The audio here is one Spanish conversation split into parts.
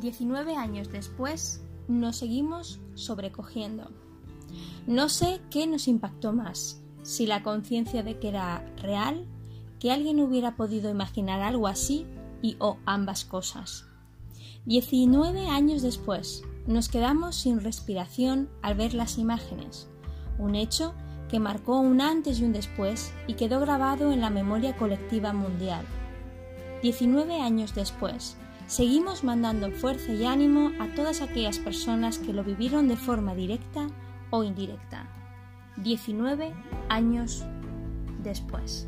19 años después, nos seguimos sobrecogiendo. No sé qué nos impactó más, si la conciencia de que era real, que alguien hubiera podido imaginar algo así y o ambas cosas. 19 años después, nos quedamos sin respiración al ver las imágenes, un hecho que marcó un antes y un después y quedó grabado en la memoria colectiva mundial. 19 años después, seguimos mandando fuerza y ánimo a todas aquellas personas que lo vivieron de forma directa o indirecta. 19 años después.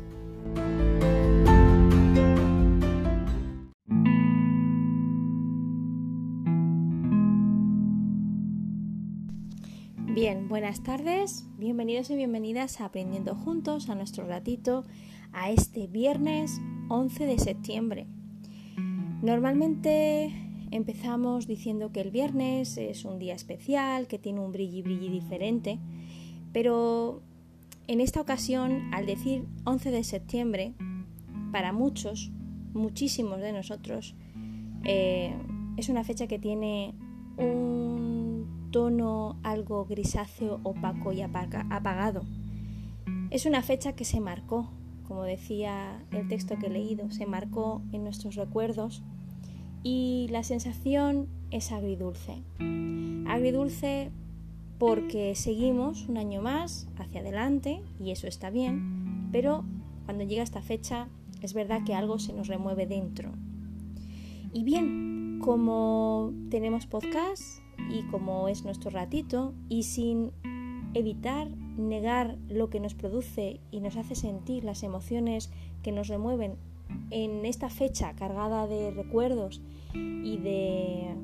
Bien, buenas tardes, bienvenidos y bienvenidas a Aprendiendo Juntos a nuestro ratito a este viernes 11 de septiembre. Normalmente empezamos diciendo que el viernes es un día especial, que tiene un brilli brilli diferente, pero en esta ocasión, al decir 11 de septiembre, para muchos, muchísimos de nosotros, eh, es una fecha que tiene un tono algo grisáceo, opaco y apagado. Es una fecha que se marcó como decía el texto que he leído, se marcó en nuestros recuerdos y la sensación es agridulce. Agridulce porque seguimos un año más hacia adelante y eso está bien, pero cuando llega esta fecha es verdad que algo se nos remueve dentro. Y bien, como tenemos podcast y como es nuestro ratito y sin evitar negar lo que nos produce y nos hace sentir las emociones que nos remueven en esta fecha cargada de recuerdos y de,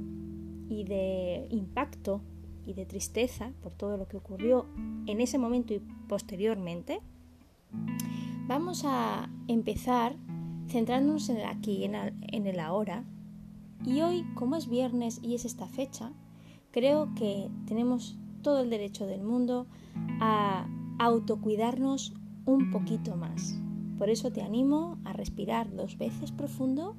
y de impacto y de tristeza por todo lo que ocurrió en ese momento y posteriormente, vamos a empezar centrándonos en el aquí, en en el ahora. Y hoy, como es viernes y es esta fecha, creo que tenemos todo el derecho del mundo a autocuidarnos un poquito más. Por eso te animo a respirar dos veces profundo.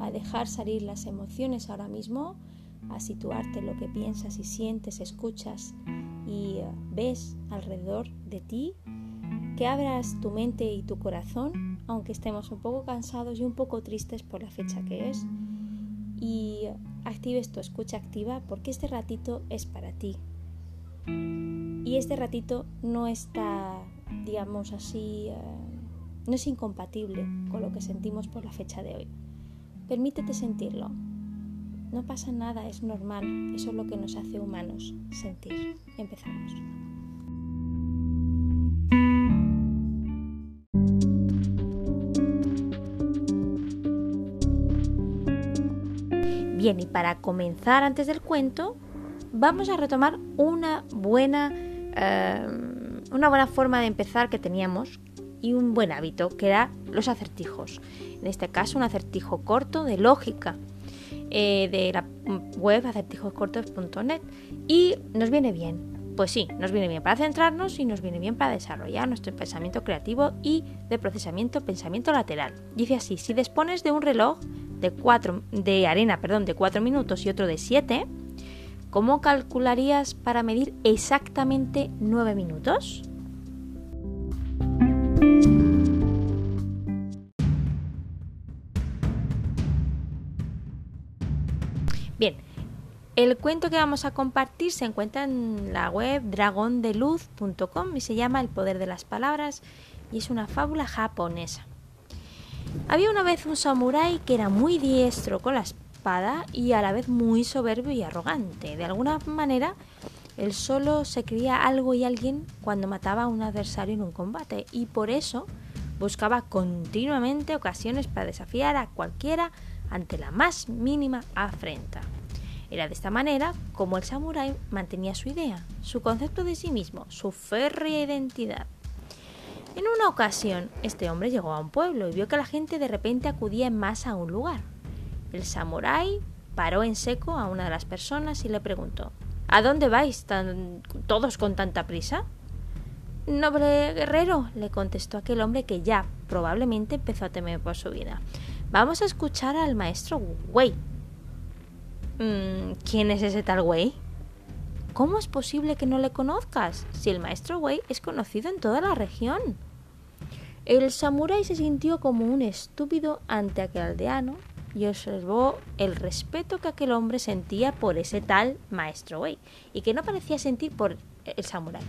A dejar salir las emociones ahora mismo, a situarte lo que piensas y sientes, escuchas y eh, ves alrededor de ti, que abras tu mente y tu corazón aunque estemos un poco cansados y un poco tristes por la fecha que es. Y actives tu escucha activa porque este ratito es para ti. Y este ratito no está, digamos así, eh, no es incompatible con lo que sentimos por la fecha de hoy. Permítete sentirlo. No pasa nada, es normal. Eso es lo que nos hace humanos, sentir. Empezamos. Bien, y para comenzar antes del cuento, vamos a retomar una buena, eh, una buena forma de empezar que teníamos y un buen hábito, que era los acertijos. En este caso, un acertijo corto de lógica eh, de la web acertijoscortos.net y nos viene bien. Pues sí, nos viene bien para centrarnos y nos viene bien para desarrollar nuestro pensamiento creativo y de procesamiento pensamiento lateral. Dice así, si dispones de un reloj de, cuatro, de arena perdón, de 4 minutos y otro de 7, ¿cómo calcularías para medir exactamente 9 minutos? Bien, el cuento que vamos a compartir se encuentra en la web dragondeluz.com y se llama El poder de las palabras y es una fábula japonesa. Había una vez un samurái que era muy diestro con la espada y a la vez muy soberbio y arrogante. De alguna manera, él solo se creía algo y alguien cuando mataba a un adversario en un combate y por eso buscaba continuamente ocasiones para desafiar a cualquiera ante la más mínima afrenta. Era de esta manera como el samurái mantenía su idea, su concepto de sí mismo, su férrea identidad. En una ocasión, este hombre llegó a un pueblo y vio que la gente de repente acudía en masa a un lugar. El samurái paró en seco a una de las personas y le preguntó ¿A dónde vais tan, todos con tanta prisa? Noble guerrero, le contestó aquel hombre que ya probablemente empezó a temer por su vida. Vamos a escuchar al maestro Wei. Mm, ¿Quién es ese tal Wei? ¿Cómo es posible que no le conozcas si el maestro Wei es conocido en toda la región? El samurái se sintió como un estúpido ante aquel aldeano y observó el respeto que aquel hombre sentía por ese tal maestro Wei y que no parecía sentir por el samurái.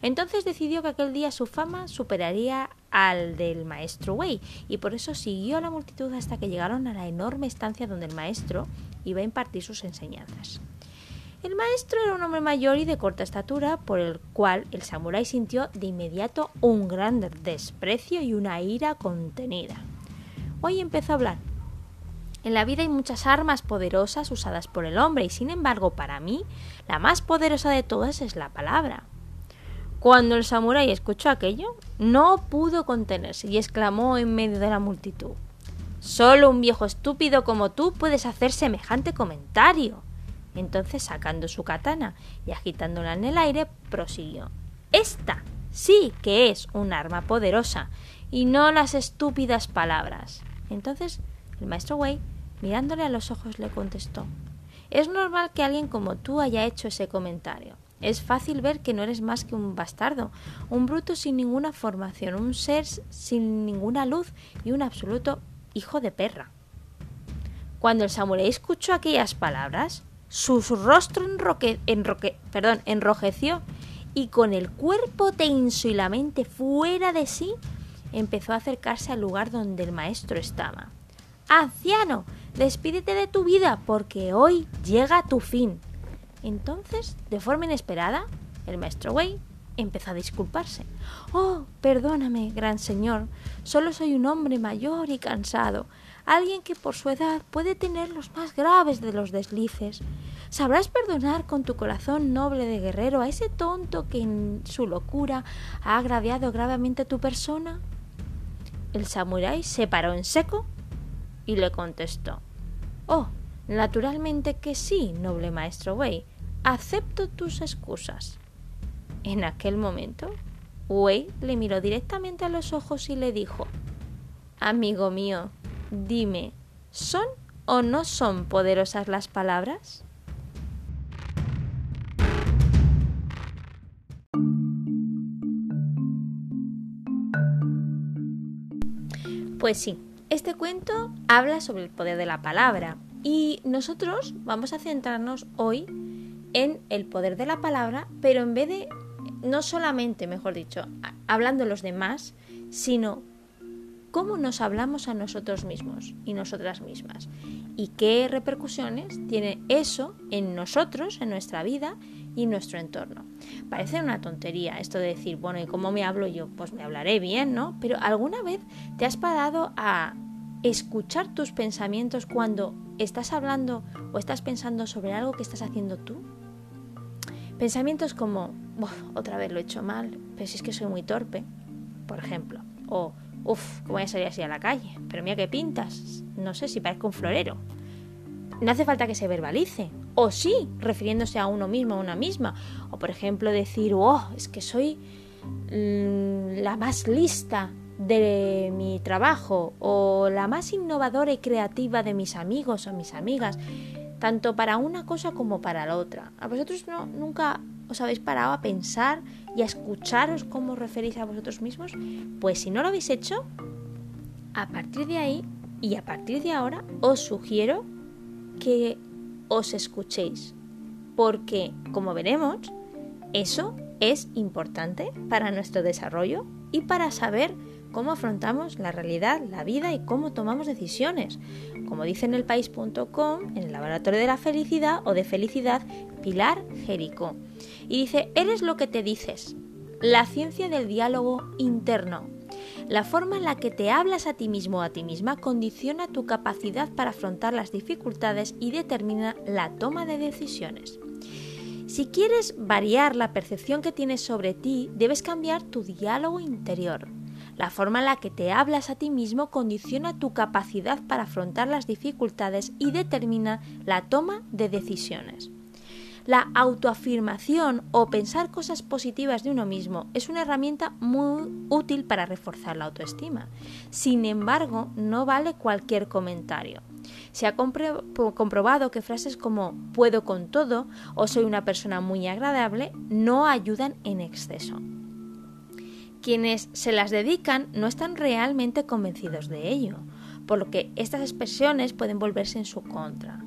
Entonces decidió que aquel día su fama superaría al del maestro Wei y por eso siguió a la multitud hasta que llegaron a la enorme estancia donde el maestro iba a impartir sus enseñanzas. El maestro era un hombre mayor y de corta estatura, por el cual el samurái sintió de inmediato un gran desprecio y una ira contenida. Hoy empezó a hablar. En la vida hay muchas armas poderosas usadas por el hombre y sin embargo para mí la más poderosa de todas es la palabra. Cuando el samurái escuchó aquello, no pudo contenerse y exclamó en medio de la multitud Solo un viejo estúpido como tú puedes hacer semejante comentario. Entonces, sacando su katana y agitándola en el aire, prosiguió Esta sí que es un arma poderosa, y no las estúpidas palabras. Entonces, el maestro Wei, mirándole a los ojos, le contestó Es normal que alguien como tú haya hecho ese comentario. Es fácil ver que no eres más que un bastardo, un bruto sin ninguna formación, un ser sin ninguna luz y un absoluto hijo de perra. Cuando el samurái escuchó aquellas palabras, su rostro perdón, enrojeció y con el cuerpo tenso y la mente fuera de sí, empezó a acercarse al lugar donde el maestro estaba. Anciano, despídete de tu vida porque hoy llega tu fin. Entonces, de forma inesperada, el maestro Wei empezó a disculparse. Oh, perdóname, gran señor, solo soy un hombre mayor y cansado, alguien que por su edad puede tener los más graves de los deslices. ¿Sabrás perdonar con tu corazón noble de guerrero a ese tonto que en su locura ha agraviado gravemente tu persona? El samurái se paró en seco y le contestó Oh, Naturalmente que sí, noble maestro Wei. Acepto tus excusas. En aquel momento, Wei le miró directamente a los ojos y le dijo Amigo mío, dime, ¿son o no son poderosas las palabras? Pues sí, este cuento habla sobre el poder de la palabra, y nosotros vamos a centrarnos hoy en el poder de la palabra, pero en vez de, no solamente, mejor dicho, hablando los demás, sino cómo nos hablamos a nosotros mismos y nosotras mismas y qué repercusiones tiene eso en nosotros, en nuestra vida y nuestro entorno. Parece una tontería esto de decir, bueno, ¿y cómo me hablo yo? Pues me hablaré bien, ¿no? Pero ¿alguna vez te has parado a escuchar tus pensamientos cuando estás hablando o estás pensando sobre algo que estás haciendo tú. Pensamientos como, otra vez lo he hecho mal, pero si es que soy muy torpe, por ejemplo. O, uff, ¿cómo voy a salir así a la calle? Pero mira qué pintas. No sé si parezco un florero. No hace falta que se verbalice. O sí, refiriéndose a uno mismo, a una misma. O por ejemplo decir, oh, es que soy mm, la más lista de mi trabajo o la más innovadora y creativa de mis amigos o mis amigas, tanto para una cosa como para la otra. ¿A vosotros no, nunca os habéis parado a pensar y a escucharos cómo referís a vosotros mismos? Pues si no lo habéis hecho, a partir de ahí y a partir de ahora os sugiero que os escuchéis, porque como veremos, eso es importante para nuestro desarrollo y para saber cómo afrontamos la realidad, la vida y cómo tomamos decisiones. Como dice en elpaís.com, en el Laboratorio de la Felicidad o de Felicidad, Pilar Jericó. Y dice, eres lo que te dices. La ciencia del diálogo interno. La forma en la que te hablas a ti mismo o a ti misma condiciona tu capacidad para afrontar las dificultades y determina la toma de decisiones. Si quieres variar la percepción que tienes sobre ti, debes cambiar tu diálogo interior. La forma en la que te hablas a ti mismo condiciona tu capacidad para afrontar las dificultades y determina la toma de decisiones. La autoafirmación o pensar cosas positivas de uno mismo es una herramienta muy útil para reforzar la autoestima. Sin embargo, no vale cualquier comentario. Se ha comprobado que frases como puedo con todo o soy una persona muy agradable no ayudan en exceso. Quienes se las dedican no están realmente convencidos de ello, por lo que estas expresiones pueden volverse en su contra.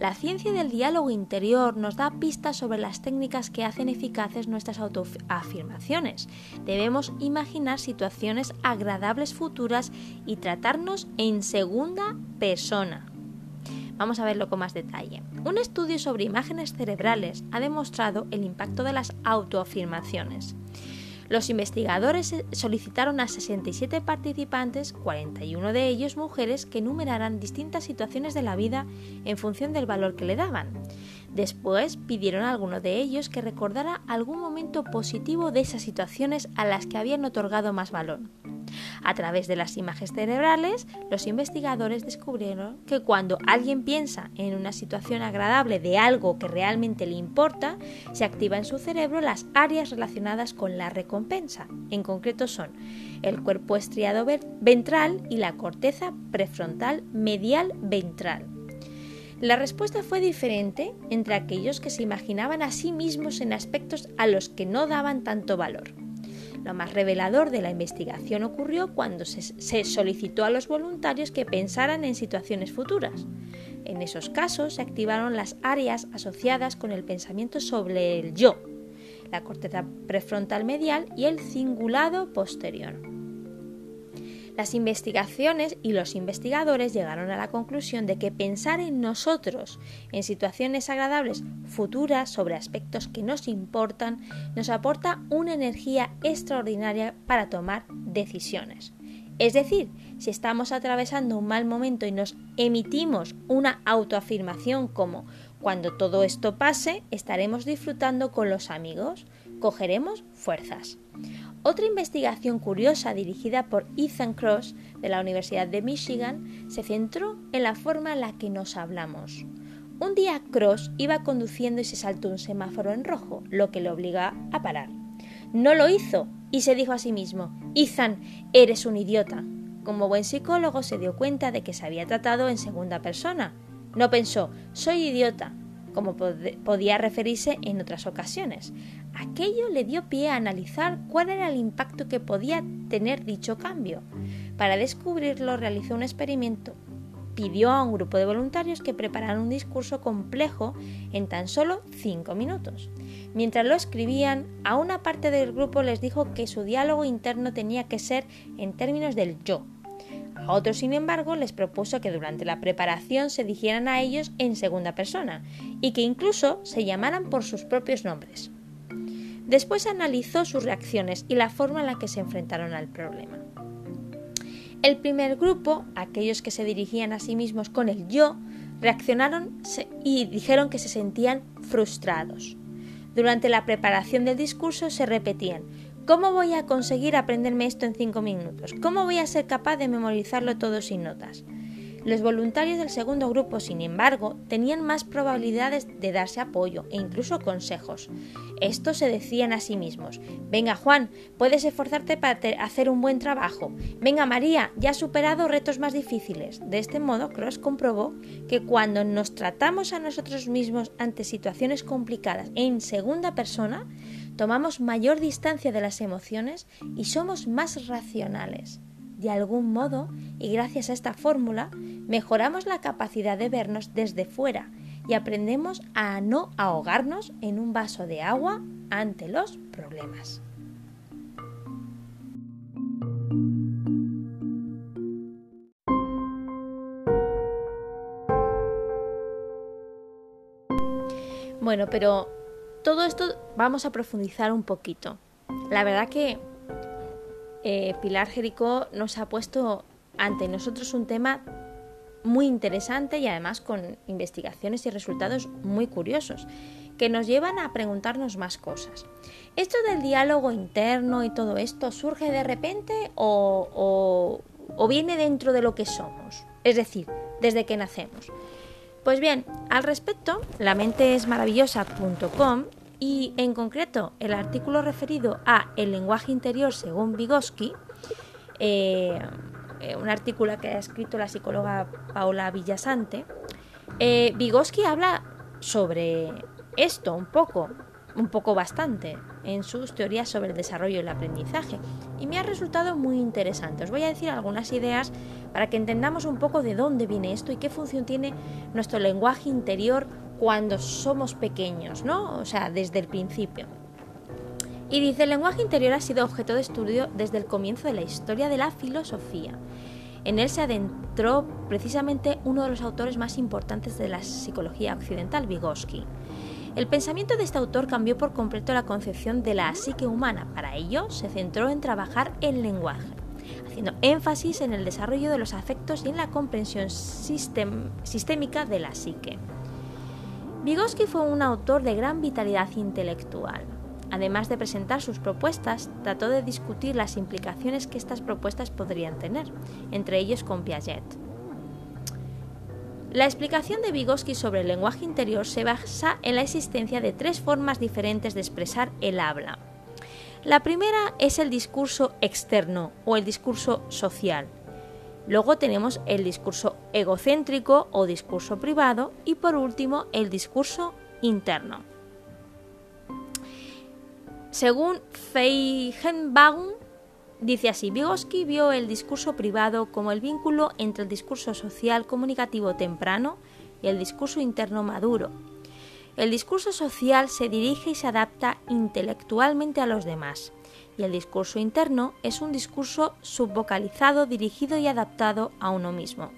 La ciencia del diálogo interior nos da pistas sobre las técnicas que hacen eficaces nuestras autoafirmaciones. Debemos imaginar situaciones agradables futuras y tratarnos en segunda persona. Vamos a verlo con más detalle. Un estudio sobre imágenes cerebrales ha demostrado el impacto de las autoafirmaciones. Los investigadores solicitaron a 67 participantes, 41 de ellos mujeres, que enumeraran distintas situaciones de la vida en función del valor que le daban. Después pidieron a alguno de ellos que recordara algún momento positivo de esas situaciones a las que habían otorgado más valor. A través de las imágenes cerebrales, los investigadores descubrieron que cuando alguien piensa en una situación agradable de algo que realmente le importa, se activa en su cerebro las áreas relacionadas con la recompensa. En concreto son el cuerpo estriado ventral y la corteza prefrontal medial ventral. La respuesta fue diferente entre aquellos que se imaginaban a sí mismos en aspectos a los que no daban tanto valor. Lo más revelador de la investigación ocurrió cuando se, solicitó a los voluntarios que pensaran en situaciones futuras. En esos casos se activaron las áreas asociadas con el pensamiento sobre el yo, la corteza prefrontal medial y el cingulado posterior. Las investigaciones y los investigadores llegaron a la conclusión de que pensar en nosotros, en situaciones agradables futuras sobre aspectos que nos importan, nos aporta una energía extraordinaria para tomar decisiones. Es decir, si estamos atravesando un mal momento y nos emitimos una autoafirmación como cuando todo esto pase, estaremos disfrutando con los amigos, cogeremos fuerzas. Otra investigación curiosa dirigida por Ethan Cross de la Universidad de Michigan se centró en la forma en la que nos hablamos. Un día Cross iba conduciendo y se saltó un semáforo en rojo, lo que le obliga a parar. No lo hizo y se dijo a sí mismo, Ethan, eres un idiota. Como buen psicólogo se dio cuenta de que se había tratado en segunda persona. No pensó, soy idiota, como podía referirse en otras ocasiones. Aquello le dio pie a analizar cuál era el impacto que podía tener dicho cambio. Para descubrirlo realizó un experimento. Pidió a un grupo de voluntarios que prepararan un discurso complejo en tan solo cinco minutos. Mientras lo escribían, a una parte del grupo les dijo que su diálogo interno tenía que ser en términos del yo, a otros, sin embargo, les propuso que durante la preparación se dijeran a ellos en segunda persona y que incluso se llamaran por sus propios nombres. Después analizó sus reacciones y la forma en la que se enfrentaron al problema. El primer grupo, aquellos que se dirigían a sí mismos con el yo, reaccionaron y dijeron que se sentían frustrados. Durante la preparación del discurso se repetían ¿Cómo voy a conseguir aprenderme esto en cinco minutos? ¿Cómo voy a ser capaz de memorizarlo todo sin notas? Los voluntarios del segundo grupo, sin embargo, tenían más probabilidades de darse apoyo e incluso consejos. Estos se decían a sí mismos, venga Juan, puedes esforzarte para hacer un buen trabajo. Venga María, ya has superado retos más difíciles. De este modo, Cross comprobó que cuando nos tratamos a nosotros mismos ante situaciones complicadas en segunda persona, tomamos mayor distancia de las emociones y somos más racionales. De algún modo, y gracias a esta fórmula, mejoramos la capacidad de vernos desde fuera y aprendemos a no ahogarnos en un vaso de agua ante los problemas. Bueno, pero todo esto vamos a profundizar un poquito. La verdad que eh, Pilar Jericó nos ha puesto ante nosotros un tema muy interesante y además con investigaciones y resultados muy curiosos que nos llevan a preguntarnos más cosas. ¿Esto del diálogo interno y todo esto surge de repente o, o viene dentro de lo que somos? Es decir, desde que nacemos. Pues bien, al respecto, lamentesmaravillosa.com y en concreto el artículo referido a el lenguaje interior según Vygotsky, eh, eh, un artículo que ha escrito la psicóloga Paola Villasante, eh, Vygotsky habla sobre esto un poco, un poco bastante, en sus teorías sobre el desarrollo y el aprendizaje. Y me ha resultado muy interesante. Os voy a decir algunas ideas para que entendamos un poco de dónde viene esto y qué función tiene nuestro lenguaje interior cuando somos pequeños, ¿no? O sea, desde el principio. Y dice, el lenguaje interior ha sido objeto de estudio desde el comienzo de la historia de la filosofía. En él se adentró precisamente uno de los autores más importantes de la psicología occidental, Vygotsky. El pensamiento de este autor cambió por completo la concepción de la psique humana. Para ello, se centró en trabajar el lenguaje, haciendo énfasis en el desarrollo de los afectos y en la comprensión sistémica de la psique. Vygotsky fue un autor de gran vitalidad intelectual. Además de presentar sus propuestas, trató de discutir las implicaciones que estas propuestas podrían tener, entre ellos con Piaget. La explicación de Vygotsky sobre el lenguaje interior se basa en la existencia de tres formas diferentes de expresar el habla. La primera es el discurso externo o el discurso social. Luego tenemos el discurso egocéntrico o discurso privado y por último el discurso interno. Según Feigenbaum, dice así, Vygotsky vio el discurso privado como el vínculo entre el discurso social comunicativo temprano y el discurso interno maduro. El discurso social se dirige y se adapta intelectualmente a los demás, y el discurso interno es un discurso subvocalizado, dirigido y adaptado a uno mismo.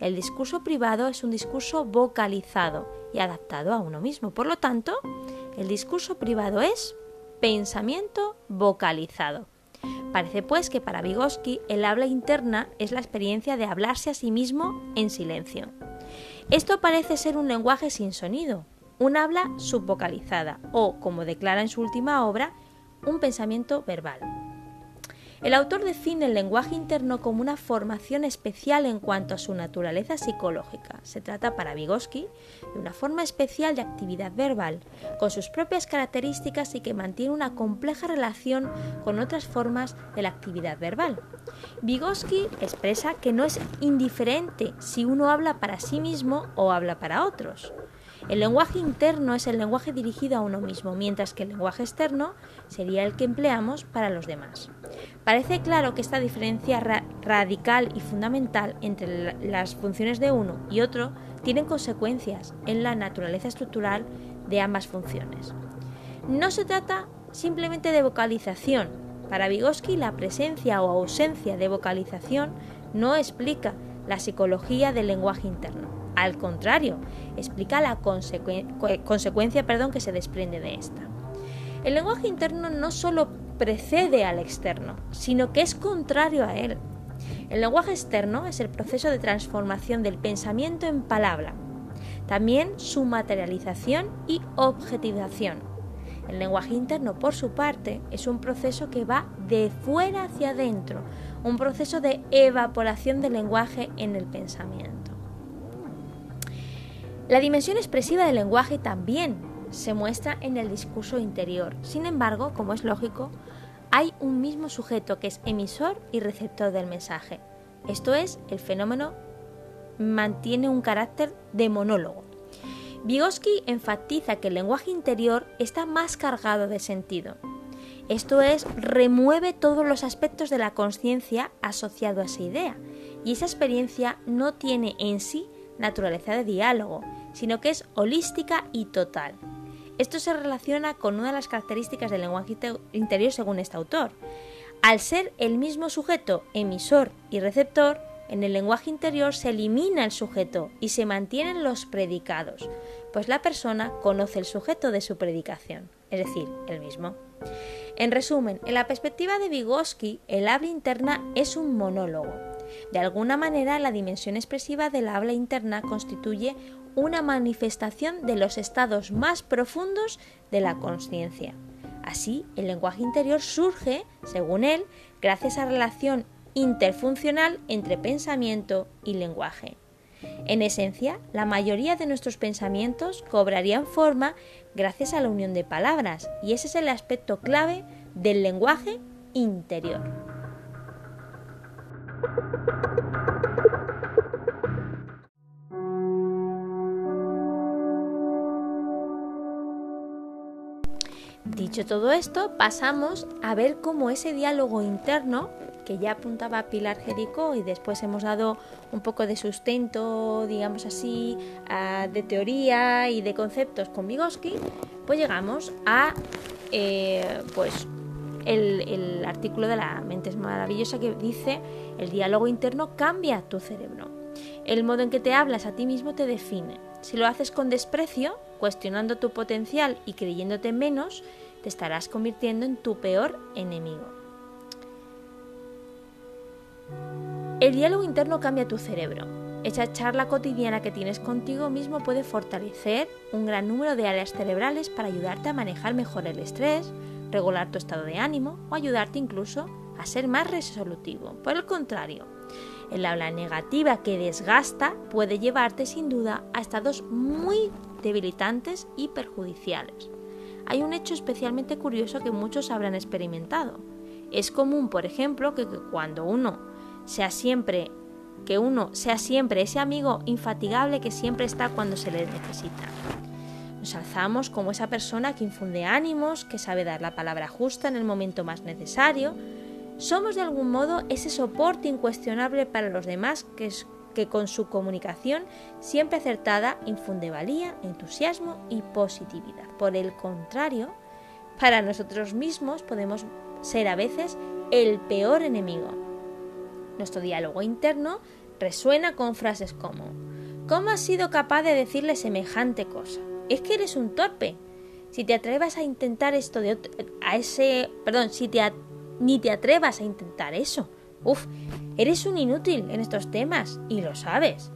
El discurso privado es un discurso vocalizado y adaptado a uno mismo. Por lo tanto, el discurso privado es pensamiento vocalizado. Parece pues que para Vygotsky el habla interna es la experiencia de hablarse a sí mismo en silencio. Esto parece ser un lenguaje sin sonido, un habla subvocalizada o, como declara en su última obra, un pensamiento verbal. El autor define el lenguaje interno como una formación especial en cuanto a su naturaleza psicológica. Se trata para Vygotsky de una forma especial de actividad verbal, con sus propias características y que mantiene una compleja relación con otras formas de la actividad verbal. Vygotsky expresa que no es indiferente si uno habla para sí mismo o habla para otros. El lenguaje interno es el lenguaje dirigido a uno mismo, mientras que el lenguaje externo sería el que empleamos para los demás. Parece claro que esta diferencia radical y fundamental entre las funciones de uno y otro tienen consecuencias en la naturaleza estructural de ambas funciones. No se trata simplemente de vocalización. Para Vygotsky la presencia o ausencia de vocalización no explica la psicología del lenguaje interno. Al contrario, explica la consecuencia perdón, que se desprende de esta. El lenguaje interno no solo precede al externo, sino que es contrario a él. El lenguaje externo es el proceso de transformación del pensamiento en palabra, también su materialización y objetivación. El lenguaje interno, por su parte, es un proceso que va de fuera hacia adentro, un proceso de evaporación del lenguaje en el pensamiento. La dimensión expresiva del lenguaje también se muestra en el discurso interior. Sin embargo, como es lógico, hay un mismo sujeto que es emisor y receptor del mensaje. Esto es, el fenómeno mantiene un carácter de monólogo. Vygotsky enfatiza que el lenguaje interior está más cargado de sentido. Esto es, remueve todos los aspectos de la conciencia asociado a esa idea, y esa experiencia no tiene en sí naturaleza de diálogo, sino que es holística y total. Esto se relaciona con una de las características del lenguaje interior según este autor. Al ser el mismo sujeto, emisor y receptor, en el lenguaje interior se elimina el sujeto y se mantienen los predicados, pues la persona conoce el sujeto de su predicación, es decir, el mismo. En resumen, en la perspectiva de Vygotsky, el habla interna es un monólogo. De alguna manera, la dimensión expresiva del habla interna constituye una manifestación de los estados más profundos de la conciencia. Así, el lenguaje interior surge, según él, gracias a la relación interfuncional entre pensamiento y lenguaje. En esencia, la mayoría de nuestros pensamientos cobrarían forma gracias a la unión de palabras, y ese es el aspecto clave del lenguaje interior. Dicho todo esto, pasamos a ver cómo ese diálogo interno que ya apuntaba Pilar Jericó y después hemos dado un poco de sustento, digamos así, de teoría y de conceptos con Vygotsky, pues llegamos a eh, pues el, el, artículo de la mente es maravillosa que dice el diálogo interno cambia tu cerebro. El modo en que te hablas a ti mismo te define. Si lo haces con desprecio, cuestionando tu potencial y creyéndote menos, te estarás convirtiendo en tu peor enemigo. El diálogo interno cambia tu cerebro. Esa charla cotidiana que tienes contigo mismo puede fortalecer un gran número de áreas cerebrales para ayudarte a manejar mejor el estrés, regular tu estado de ánimo o ayudarte incluso a ser más resolutivo. Por el contrario, el habla negativa que desgasta puede llevarte sin duda a estados muy debilitantes y perjudiciales. Hay un hecho especialmente curioso que muchos habrán experimentado. Es común, por ejemplo, que cuando uno sea siempre que uno sea siempre ese amigo infatigable que siempre está cuando se le necesita. Nos alzamos como esa persona que infunde ánimos, que sabe dar la palabra justa en el momento más necesario. Somos de algún modo ese soporte incuestionable para los demás que, que con su comunicación siempre acertada infunde valía, entusiasmo y positividad. Por el contrario, para nosotros mismos podemos ser a veces el peor enemigo nuestro diálogo interno resuena con frases como ¿Cómo has sido capaz de decirle semejante cosa? Es que eres un torpe. Si te atrevas a intentar esto de a ese, perdón, si te ni te atrevas a intentar eso. Uf, eres un inútil en estos temas y lo sabes.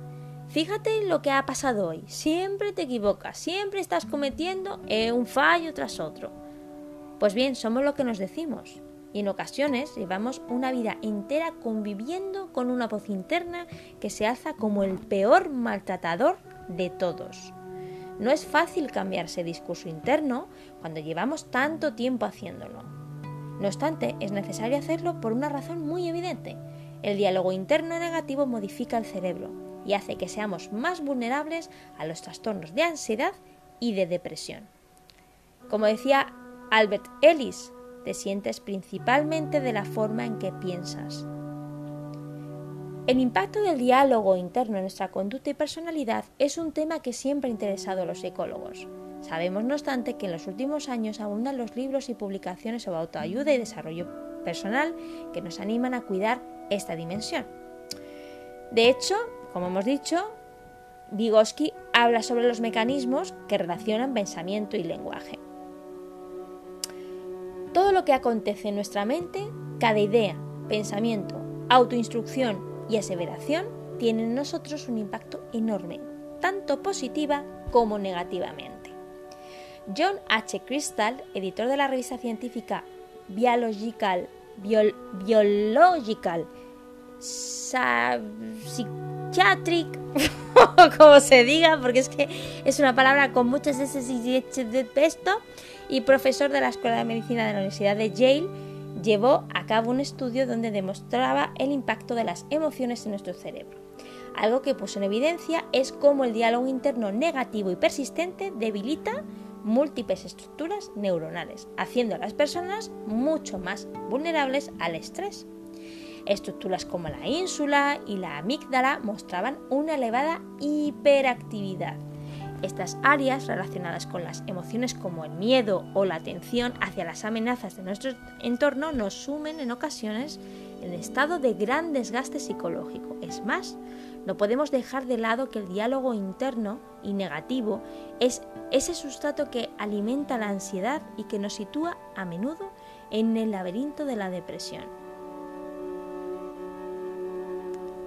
Fíjate en lo que ha pasado hoy. Siempre te equivocas, siempre estás cometiendo eh, un fallo tras otro. Pues bien, somos lo que nos decimos y en ocasiones llevamos una vida entera conviviendo con una voz interna que se alza como el peor maltratador de todos. No es fácil cambiar ese discurso interno cuando llevamos tanto tiempo haciéndolo. No obstante, es necesario hacerlo por una razón muy evidente. El diálogo interno negativo modifica el cerebro y hace que seamos más vulnerables a los trastornos de ansiedad y de depresión. Como decía Albert Ellis, te sientes principalmente de la forma en que piensas. El impacto del diálogo interno en nuestra conducta y personalidad es un tema que siempre ha interesado a los psicólogos. Sabemos, no obstante, que en los últimos años abundan los libros y publicaciones sobre autoayuda y desarrollo personal que nos animan a cuidar esta dimensión. De hecho, como hemos dicho, Vygotsky habla sobre los mecanismos que relacionan pensamiento y lenguaje. Todo lo que acontece en nuestra mente, cada idea, pensamiento, autoinstrucción y aseveración, tiene en nosotros un impacto enorme, tanto positiva como negativamente. John H. Crystal, editor de la revista científica Biological, Biological Psychiatric, como se diga, porque es que es una palabra con muchas veces y de esto, y profesor de la Escuela de Medicina de la Universidad de Yale, llevó a cabo un estudio donde demostraba el impacto de las emociones en nuestro cerebro. Algo que puso en evidencia es cómo el diálogo interno negativo y persistente debilita múltiples estructuras neuronales, haciendo a las personas mucho más vulnerables al estrés. Estructuras como la ínsula y la amígdala mostraban una elevada hiperactividad, estas áreas relacionadas con las emociones como el miedo o la atención hacia las amenazas de nuestro entorno nos sumen en ocasiones en estado de gran desgaste psicológico. Es más, no podemos dejar de lado que el diálogo interno y negativo es ese sustrato que alimenta la ansiedad y que nos sitúa a menudo en el laberinto de la depresión.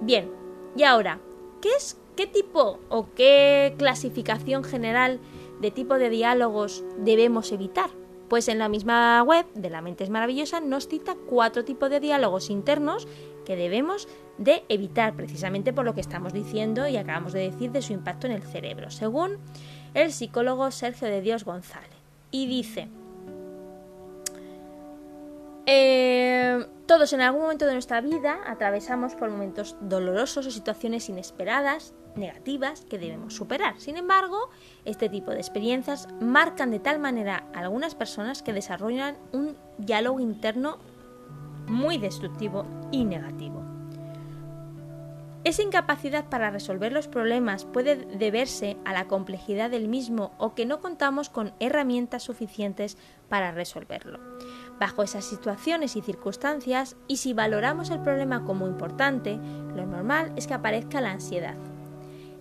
Bien, y ahora, ¿qué es ¿Qué tipo o qué clasificación general de tipo de diálogos debemos evitar? Pues en la misma web de La Mente es Maravillosa nos cita cuatro tipos de diálogos internos que debemos de evitar precisamente por lo que estamos diciendo y acabamos de decir de su impacto en el cerebro, según el psicólogo Sergio de Dios González. Y dice, eh, todos en algún momento de nuestra vida atravesamos por momentos dolorosos o situaciones inesperadas, negativas, que debemos superar. Sin embargo, este tipo de experiencias marcan de tal manera a algunas personas que desarrollan un diálogo interno muy destructivo y negativo. Esa incapacidad para resolver los problemas puede deberse a la complejidad del mismo o que no contamos con herramientas suficientes para resolverlo. Bajo esas situaciones y circunstancias, y si valoramos el problema como importante, lo normal es que aparezca la ansiedad.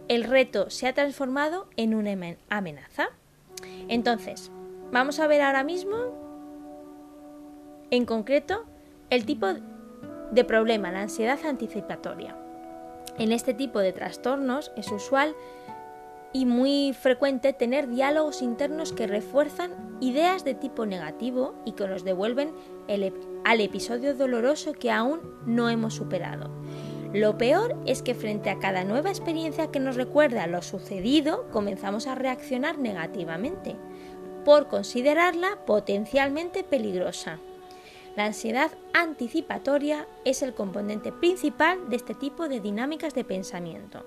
El reto se ha transformado en una amenaza. Entonces, vamos a ver ahora mismo, en concreto, el tipo de problema, la ansiedad anticipatoria. En este tipo de trastornos es usual y muy frecuente tener diálogos internos que refuerzan ideas de tipo negativo y que nos devuelven al episodio doloroso que aún no hemos superado. Lo peor es que frente a cada nueva experiencia que nos recuerda lo sucedido, comenzamos a reaccionar negativamente, por considerarla potencialmente peligrosa. La ansiedad anticipatoria es el componente principal de este tipo de dinámicas de pensamiento.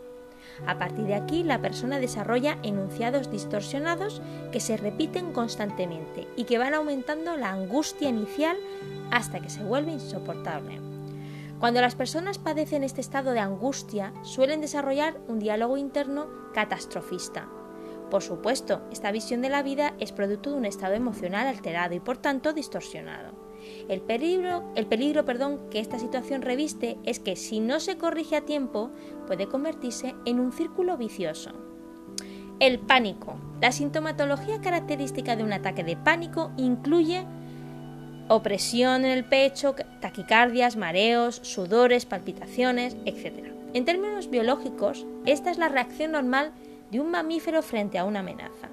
A partir de aquí, la persona desarrolla enunciados distorsionados que se repiten constantemente y que van aumentando la angustia inicial hasta que se vuelve insoportable. Cuando las personas padecen este estado de angustia, suelen desarrollar un diálogo interno catastrofista. Por supuesto, esta visión de la vida es producto de un estado emocional alterado y por tanto distorsionado. El peligro, el peligro perdón, que esta situación reviste es que si no se corrige a tiempo puede convertirse en un círculo vicioso. El pánico. La sintomatología característica de un ataque de pánico incluye opresión en el pecho, taquicardias, mareos, sudores, palpitaciones, etc. En términos biológicos, esta es la reacción normal de un mamífero frente a una amenaza.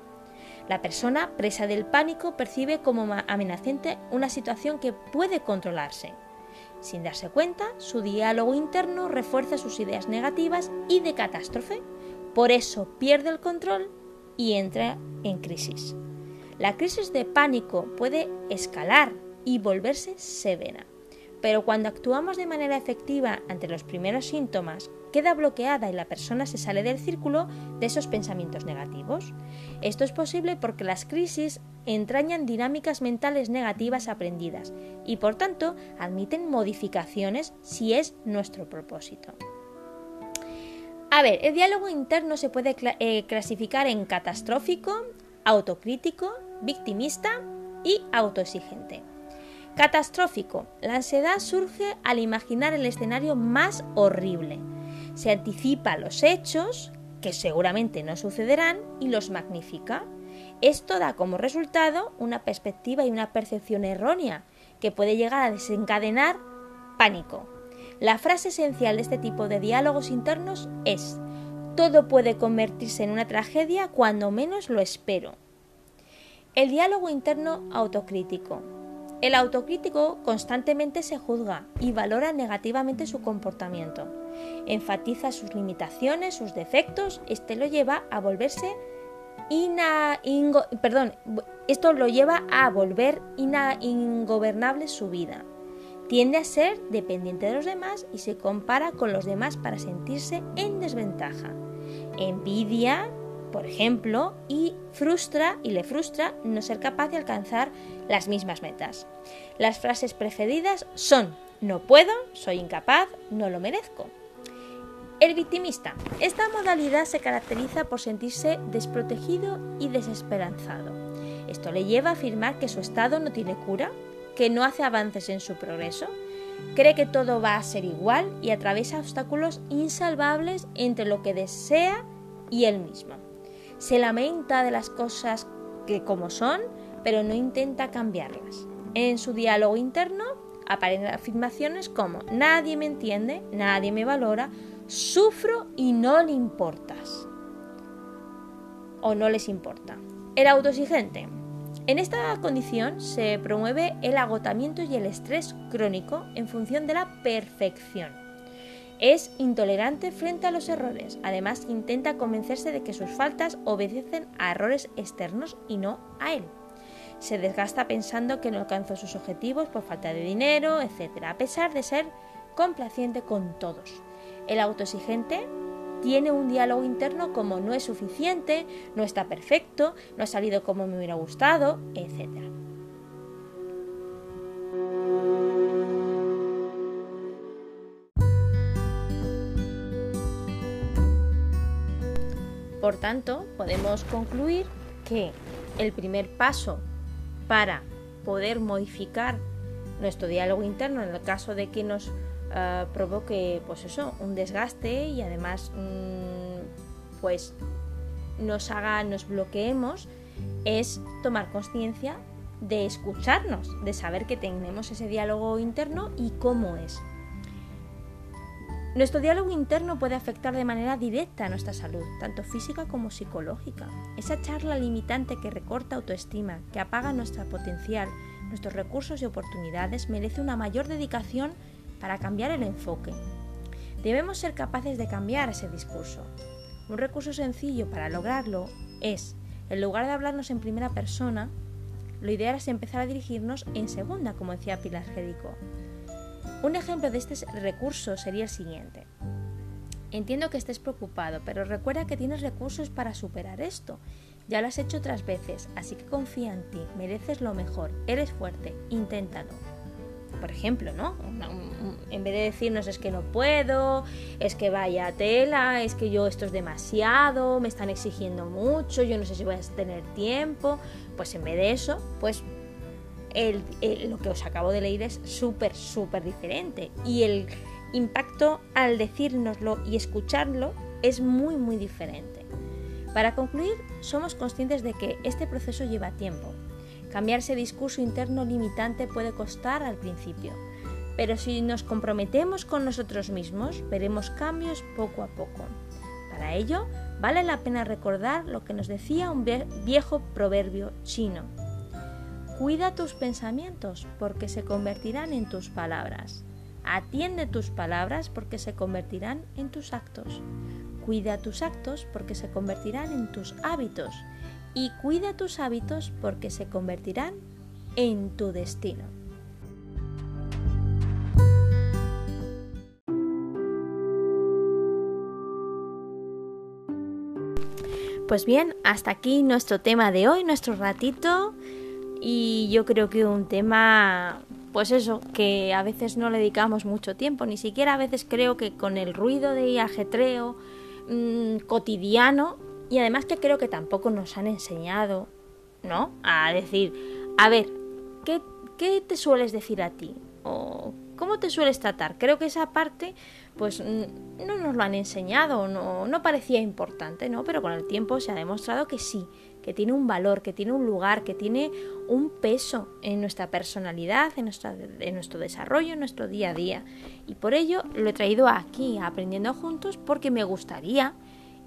La persona presa del pánico percibe como amenazante una situación que puede controlarse. Sin darse cuenta, su diálogo interno refuerza sus ideas negativas y de catástrofe. Por eso pierde el control y entra en crisis. La crisis de pánico puede escalar y volverse severa. Pero cuando actuamos de manera efectiva ante los primeros síntomas, queda bloqueada y la persona se sale del círculo de esos pensamientos negativos. Esto es posible porque las crisis entrañan dinámicas mentales negativas aprendidas y por tanto admiten modificaciones si es nuestro propósito. A ver, el diálogo interno se puede eh, clasificar en catastrófico, autocrítico, victimista y autoexigente. Catastrófico. La ansiedad surge al imaginar el escenario más horrible se anticipa los hechos, que seguramente no sucederán, y los magnifica. Esto da como resultado una perspectiva y una percepción errónea, que puede llegar a desencadenar pánico. La frase esencial de este tipo de diálogos internos es, todo puede convertirse en una tragedia cuando menos lo espero. El diálogo interno autocrítico. El autocrítico constantemente se juzga y valora negativamente su comportamiento. Enfatiza sus limitaciones, sus defectos, este lo lleva a volverse perdón, esto lo lleva a volver ingobernable su vida. Tiende a ser dependiente de los demás y se compara con los demás para sentirse en desventaja. Envidia, por ejemplo, y frustra y le frustra no ser capaz de alcanzar las mismas metas. Las frases preferidas son no puedo, soy incapaz, no lo merezco. El victimista. Esta modalidad se caracteriza por sentirse desprotegido y desesperanzado. Esto le lleva a afirmar que su estado no tiene cura, que no hace avances en su progreso, cree que todo va a ser igual y atraviesa obstáculos insalvables entre lo que desea y él mismo. Se lamenta de las cosas que como son, pero no intenta cambiarlas. En su diálogo interno aparecen afirmaciones como nadie me entiende, nadie me valora, sufro y no le importas. O no les importa. El autoexigente. En esta condición se promueve el agotamiento y el estrés crónico en función de la perfección. Es intolerante frente a los errores, además intenta convencerse de que sus faltas obedecen a errores externos y no a él. Se desgasta pensando que no alcanzó sus objetivos por falta de dinero, etc., a pesar de ser complaciente con todos. El autoexigente tiene un diálogo interno como no es suficiente, no está perfecto, no ha salido como me hubiera gustado, etc. Por tanto, podemos concluir que el primer paso para poder modificar nuestro diálogo interno en el caso de que nos uh, provoque pues eso, un desgaste y además mmm, pues nos haga, nos bloqueemos, es tomar conciencia de escucharnos, de saber que tenemos ese diálogo interno y cómo es. Nuestro diálogo interno puede afectar de manera directa a nuestra salud, tanto física como psicológica. Esa charla limitante que recorta autoestima, que apaga nuestro potencial, nuestros recursos y oportunidades, merece una mayor dedicación para cambiar el enfoque. Debemos ser capaces de cambiar ese discurso. Un recurso sencillo para lograrlo es, en lugar de hablarnos en primera persona, lo ideal es empezar a dirigirnos en segunda, como decía Pilar Gédico. Un ejemplo de este recurso sería el siguiente. Entiendo que estés preocupado, pero recuerda que tienes recursos para superar esto. Ya lo has hecho otras veces, así que confía en ti, mereces lo mejor, eres fuerte, inténtalo por ejemplo, ¿no? En vez de decirnos es que no puedo, es que vaya tela, es que yo esto es demasiado, me están exigiendo mucho, yo no sé si voy a tener tiempo, pues en vez de eso, pues lo que os acabo de leer es súper, súper diferente. Y el impacto al decírnoslo y escucharlo es muy, muy diferente. Para concluir, somos conscientes de que este proceso lleva tiempo, Cambiar ese discurso interno limitante puede costar al principio, pero si nos comprometemos con nosotros mismos, veremos cambios poco a poco. Para ello, vale la pena recordar lo que nos decía un viejo proverbio chino. Cuida tus pensamientos porque se convertirán en tus palabras. Atiende tus palabras porque se convertirán en tus actos. Cuida tus actos porque se convertirán en tus hábitos y cuida tus hábitos porque se convertirán en tu destino. Pues bien, hasta aquí nuestro tema de hoy, nuestro ratito. Y yo creo que un tema, pues eso, que a veces no le dedicamos mucho tiempo, ni siquiera a veces creo que con el ruido de ajetreo mmm, cotidiano y además que creo que tampoco nos han enseñado, ¿no? A decir, a ver, ¿qué, qué te sueles decir a ti? ¿O cómo te sueles tratar? Creo que esa parte, pues no nos lo han enseñado, no, no parecía importante, ¿no? Pero con el tiempo se ha demostrado que sí, que tiene un valor, que tiene un lugar, que tiene un peso en nuestra personalidad, en, nuestra, en nuestro desarrollo, en nuestro día a día. Y por ello lo he traído aquí, aprendiendo juntos, porque me gustaría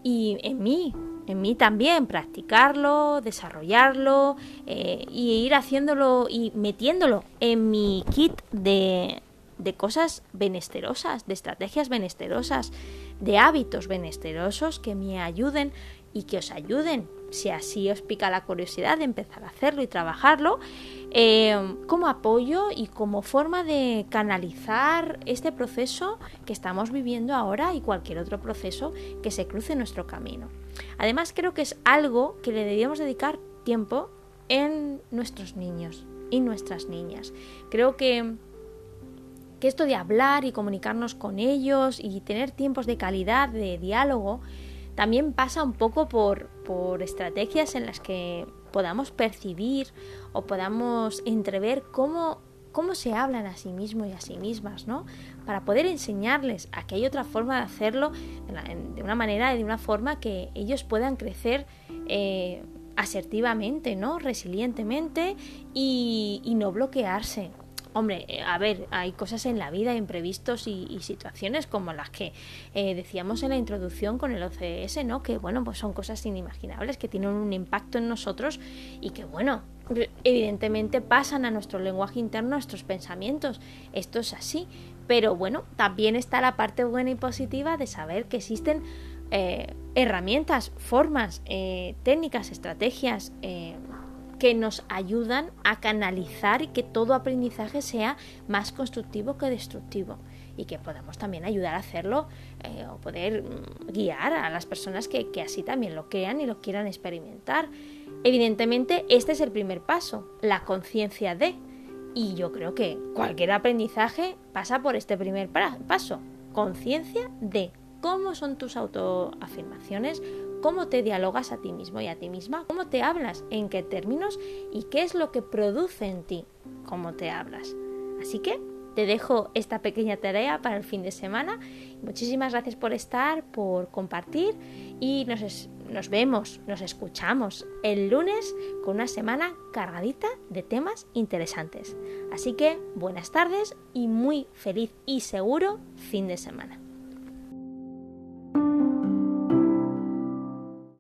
y en mí, en mí también, practicarlo, desarrollarlo eh, y ir haciéndolo y metiéndolo en mi kit de, de cosas benesterosas, de estrategias benesterosas, de hábitos benesterosos que me ayuden y que os ayuden, si así os pica la curiosidad de empezar a hacerlo y trabajarlo, eh, como apoyo y como forma de canalizar este proceso que estamos viviendo ahora y cualquier otro proceso que se cruce en nuestro camino. Además, creo que es algo que le deberíamos dedicar tiempo en nuestros niños y nuestras niñas. Creo que que esto de hablar y comunicarnos con ellos y tener tiempos de calidad, de diálogo, también pasa un poco por, por estrategias en las que podamos percibir o podamos entrever cómo, cómo se hablan a sí mismos y a sí mismas, ¿no? Para poder enseñarles a que hay otra forma de hacerlo de una manera, de una forma que ellos puedan crecer eh, asertivamente, ¿no? Resilientemente y, y no bloquearse Hombre, eh, a ver, hay cosas en la vida, imprevistos y, situaciones como las que eh, decíamos en la introducción con el OCS, ¿no? Que bueno, pues son cosas inimaginables que tienen un impacto en nosotros y que bueno, evidentemente pasan a nuestro lenguaje interno, a nuestros pensamientos. Esto es así. Pero bueno, también está la parte buena y positiva de saber que existen eh, herramientas, formas, técnicas, estrategias que nos ayudan a canalizar y que todo aprendizaje sea más constructivo que destructivo y que podamos también ayudar a hacerlo eh, o poder mm, guiar a las personas que, que así también lo crean y lo quieran experimentar. Evidentemente, este es el primer paso, la conciencia de. Y yo creo que cualquier aprendizaje pasa por este primer paso, conciencia de cómo son tus autoafirmaciones, cómo te dialogas a ti mismo y a ti misma, cómo te hablas, en qué términos y qué es lo que produce en ti cómo te hablas. Así que te dejo esta pequeña tarea para el fin de semana. Muchísimas gracias por estar, por compartir y nos, nos vemos, nos escuchamos el lunes con una semana cargadita de temas interesantes. Así que buenas tardes y muy feliz y seguro fin de semana.